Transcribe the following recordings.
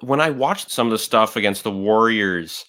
When I watched some of the stuff against the Warriors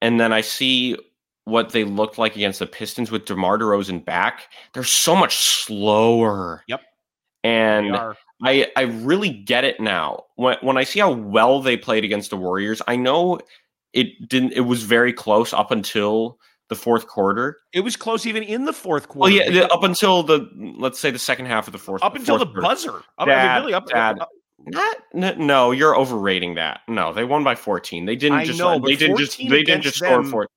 and then I see what they looked like against the Pistons with DeMar DeRozan back, they're so much slower. Yep. And I I really get it now. When when I see how well they played against the Warriors, I know it didn't it was very close up until the fourth quarter. It was close even in the fourth quarter. Well, yeah, up until the let's say the second half of the fourth. up until the quarter. buzzer. Up, I Dad, mean, really up, Dad, up- Not, n- no, you're overrating that. No, they won by 14. They didn't I just know, but they didn't just they didn't just score them- four.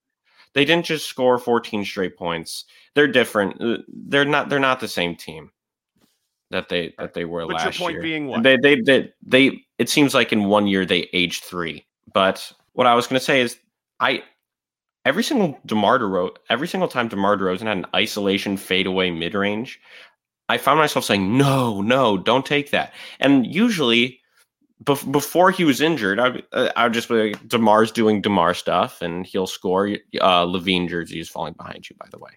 They didn't just score 14 straight points. They're different. Uh, They're not they're not the same team that they that they were But last point year. being what? They, they they they it seems like in one year they aged 3. But what I was going to say is I every single DeMar DeRozan, every single time DeMar DeRozan had an isolation fadeaway mid range, I found myself saying, "No, no, don't take that." And usually, bef- before he was injured, I uh, I would just be like, "DeMar's doing DeMar stuff, and he'll score." Uh, LaVine jersey is falling behind you, by the way.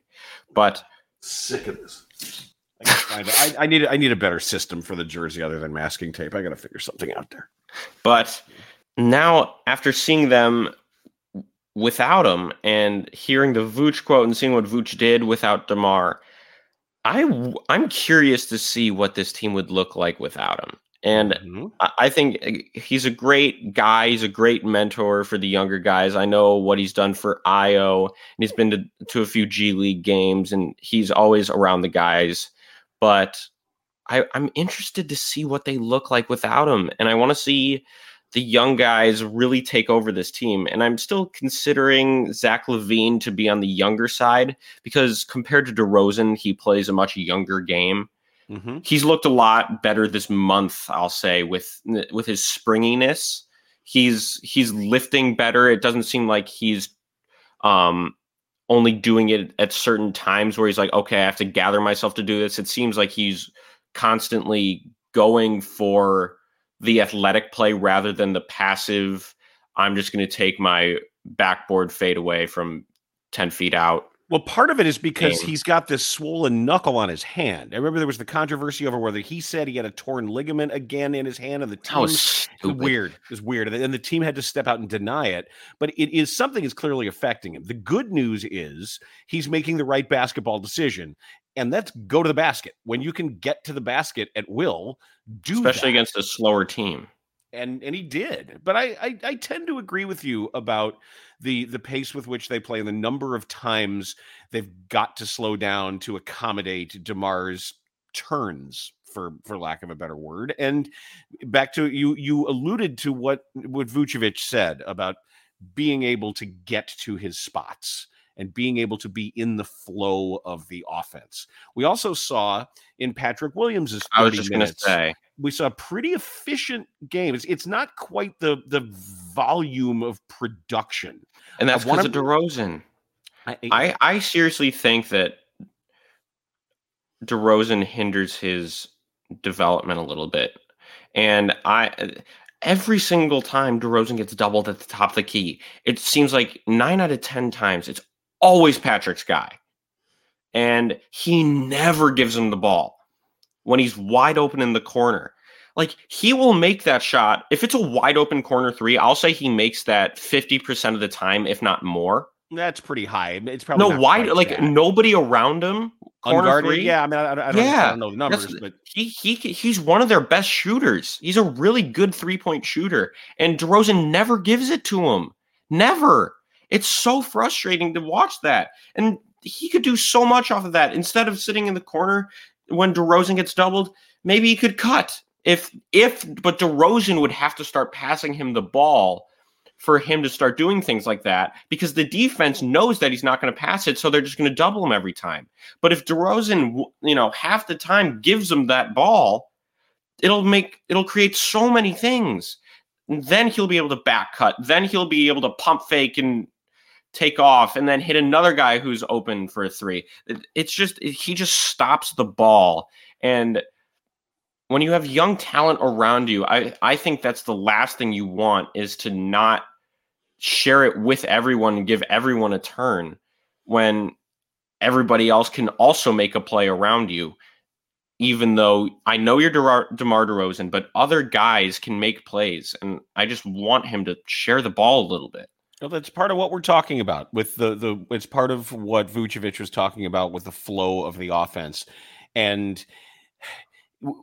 But Sick of this. I, gotta find it. I, I need I need a better system for the jersey other than masking tape. I got to figure something out there. But now, after seeing them without him and hearing the Vooch quote and seeing what Vooch did without DeMar, I I'm curious to see what this team would look like without him. And Mhm. I think uh, he's a great guy. He's a great mentor for the younger guys. I know what he's done for Ayo, and he's been to, to a few G League games, and he's always around the guys. But I, I'm interested to see what they look like without him, and I want to see the young guys really take over this team. And I'm still considering Zach LaVine to be on the younger side because compared to DeRozan, he plays a much younger game Mhm. he's looked a lot better this month i'll say with with his springiness he's he's lifting better it doesn't seem like he's um only doing it at certain times where he's like okay i have to gather myself to do this it seems like he's constantly going for the athletic play rather than the passive i'm just going to take my backboard fade away from 10 feet out Well, part of it is because he's got this swollen knuckle on his hand. I remember there was the controversy over whether he said he had a torn ligament again in his hand, and the team was It was stupid. weird. It was weird. And the team had to step out and deny it. But it is something is clearly affecting him. The good news is he's making the right basketball decision. And that's go to the basket. When you can get to the basket at will, do especially that. against a slower team and and he did. But I, I I tend to agree with you about the the pace with which they play and the number of times they've got to slow down to accommodate DeMar's turns for for lack of a better word. And back to you you alluded to what what Vucevic said about being able to get to his spots and being able to be in the flow of the offense. We also saw in Patrick Williams's 30 i was just going to minutes, say we saw a pretty efficient game. It's, it's not quite the the volume of production. And that's because of DeRozan. I, I, I seriously think that DeRozan hinders his development a little bit. And I every single time DeRozan gets doubled at the top of the key, it seems like nine out of ten times it's always Patrick's guy. And he never gives him the ball when he's wide open in the corner. Like he will make that shot. If it's a wide open corner three, I'll say he makes that 50% of the time, if not more. that's pretty high. It's probably No, wide like that. nobody around him corner Unguarded? three. Yeah, I mean, I, I, don't, I don't know the numbers, That's- but he he he's one of their best shooters. He's a really good three point shooter, and DeRozan never gives it to him. Never. It's so frustrating to watch that, and he could do so much off of that. Instead of sitting in the corner when DeRozan gets doubled, maybe he could cut. If if but DeRozan would have to start passing him the ball for him to start doing things like that because the defense knows that he's not going to pass it, so they're just going to double him every time. But if DeRozan, you know, half the time gives him that ball, it'll make it'll create so many things. Then he'll be able to back cut. Then he'll be able to pump fake and take off, and then hit another guy who's open for a three. It's just he just stops the ball, and when you have young talent around you, I I think that's the last thing you want is to not share it with everyone and give everyone a turn when everybody else can also make a play around you. Even though I know you're DeMar, DeMar DeRozan, but other guys can make plays, and I just want him to share the ball a little bit. Well, that's part of what we're talking about with the the. It's part of what Vucevic was talking about with the flow of the offense, and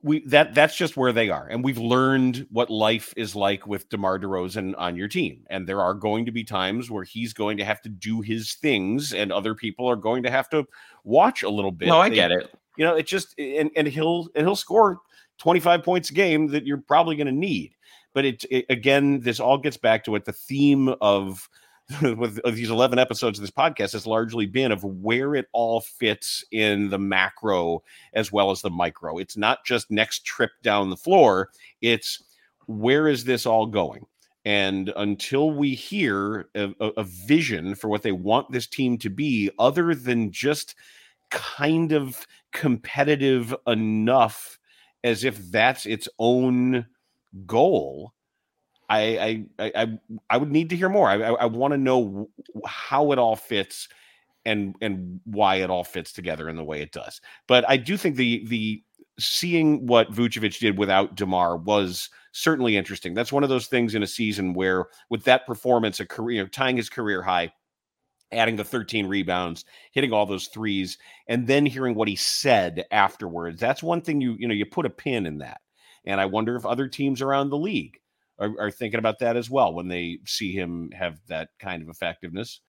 we that that's just where they are. And we've learned what life is like with DeMar DeRozan on your team. And there are going to be times where he's going to have to do his things, and other people are going to have to watch a little bit. No, I They- get it. you know, it just and and he'll and he'll score 25 points a game that you're probably going to need. But it, it again, this all gets back to what the theme of with of these 11 episodes of this podcast has largely been of where it all fits in the macro as well as the micro. It's not just next trip down the floor, it's where is this all going? And until we hear a, a, a vision for what they want this team to be, other than just kind of competitive enough as if that's its own goal i i i, I, would need to hear more i i, I want to know how it all fits and and why it all fits together in the way it does but i do think the the seeing what Vucevic did without DeMar was certainly interesting. That's one of those things in a season where with that performance a career tying his career high adding the 13 rebounds, hitting all those threes, and then hearing what he said afterwards. That's one thing you you know you put a pin in that. And I wonder if other teams around the league are, are thinking about that as well when they see him have that kind of effectiveness.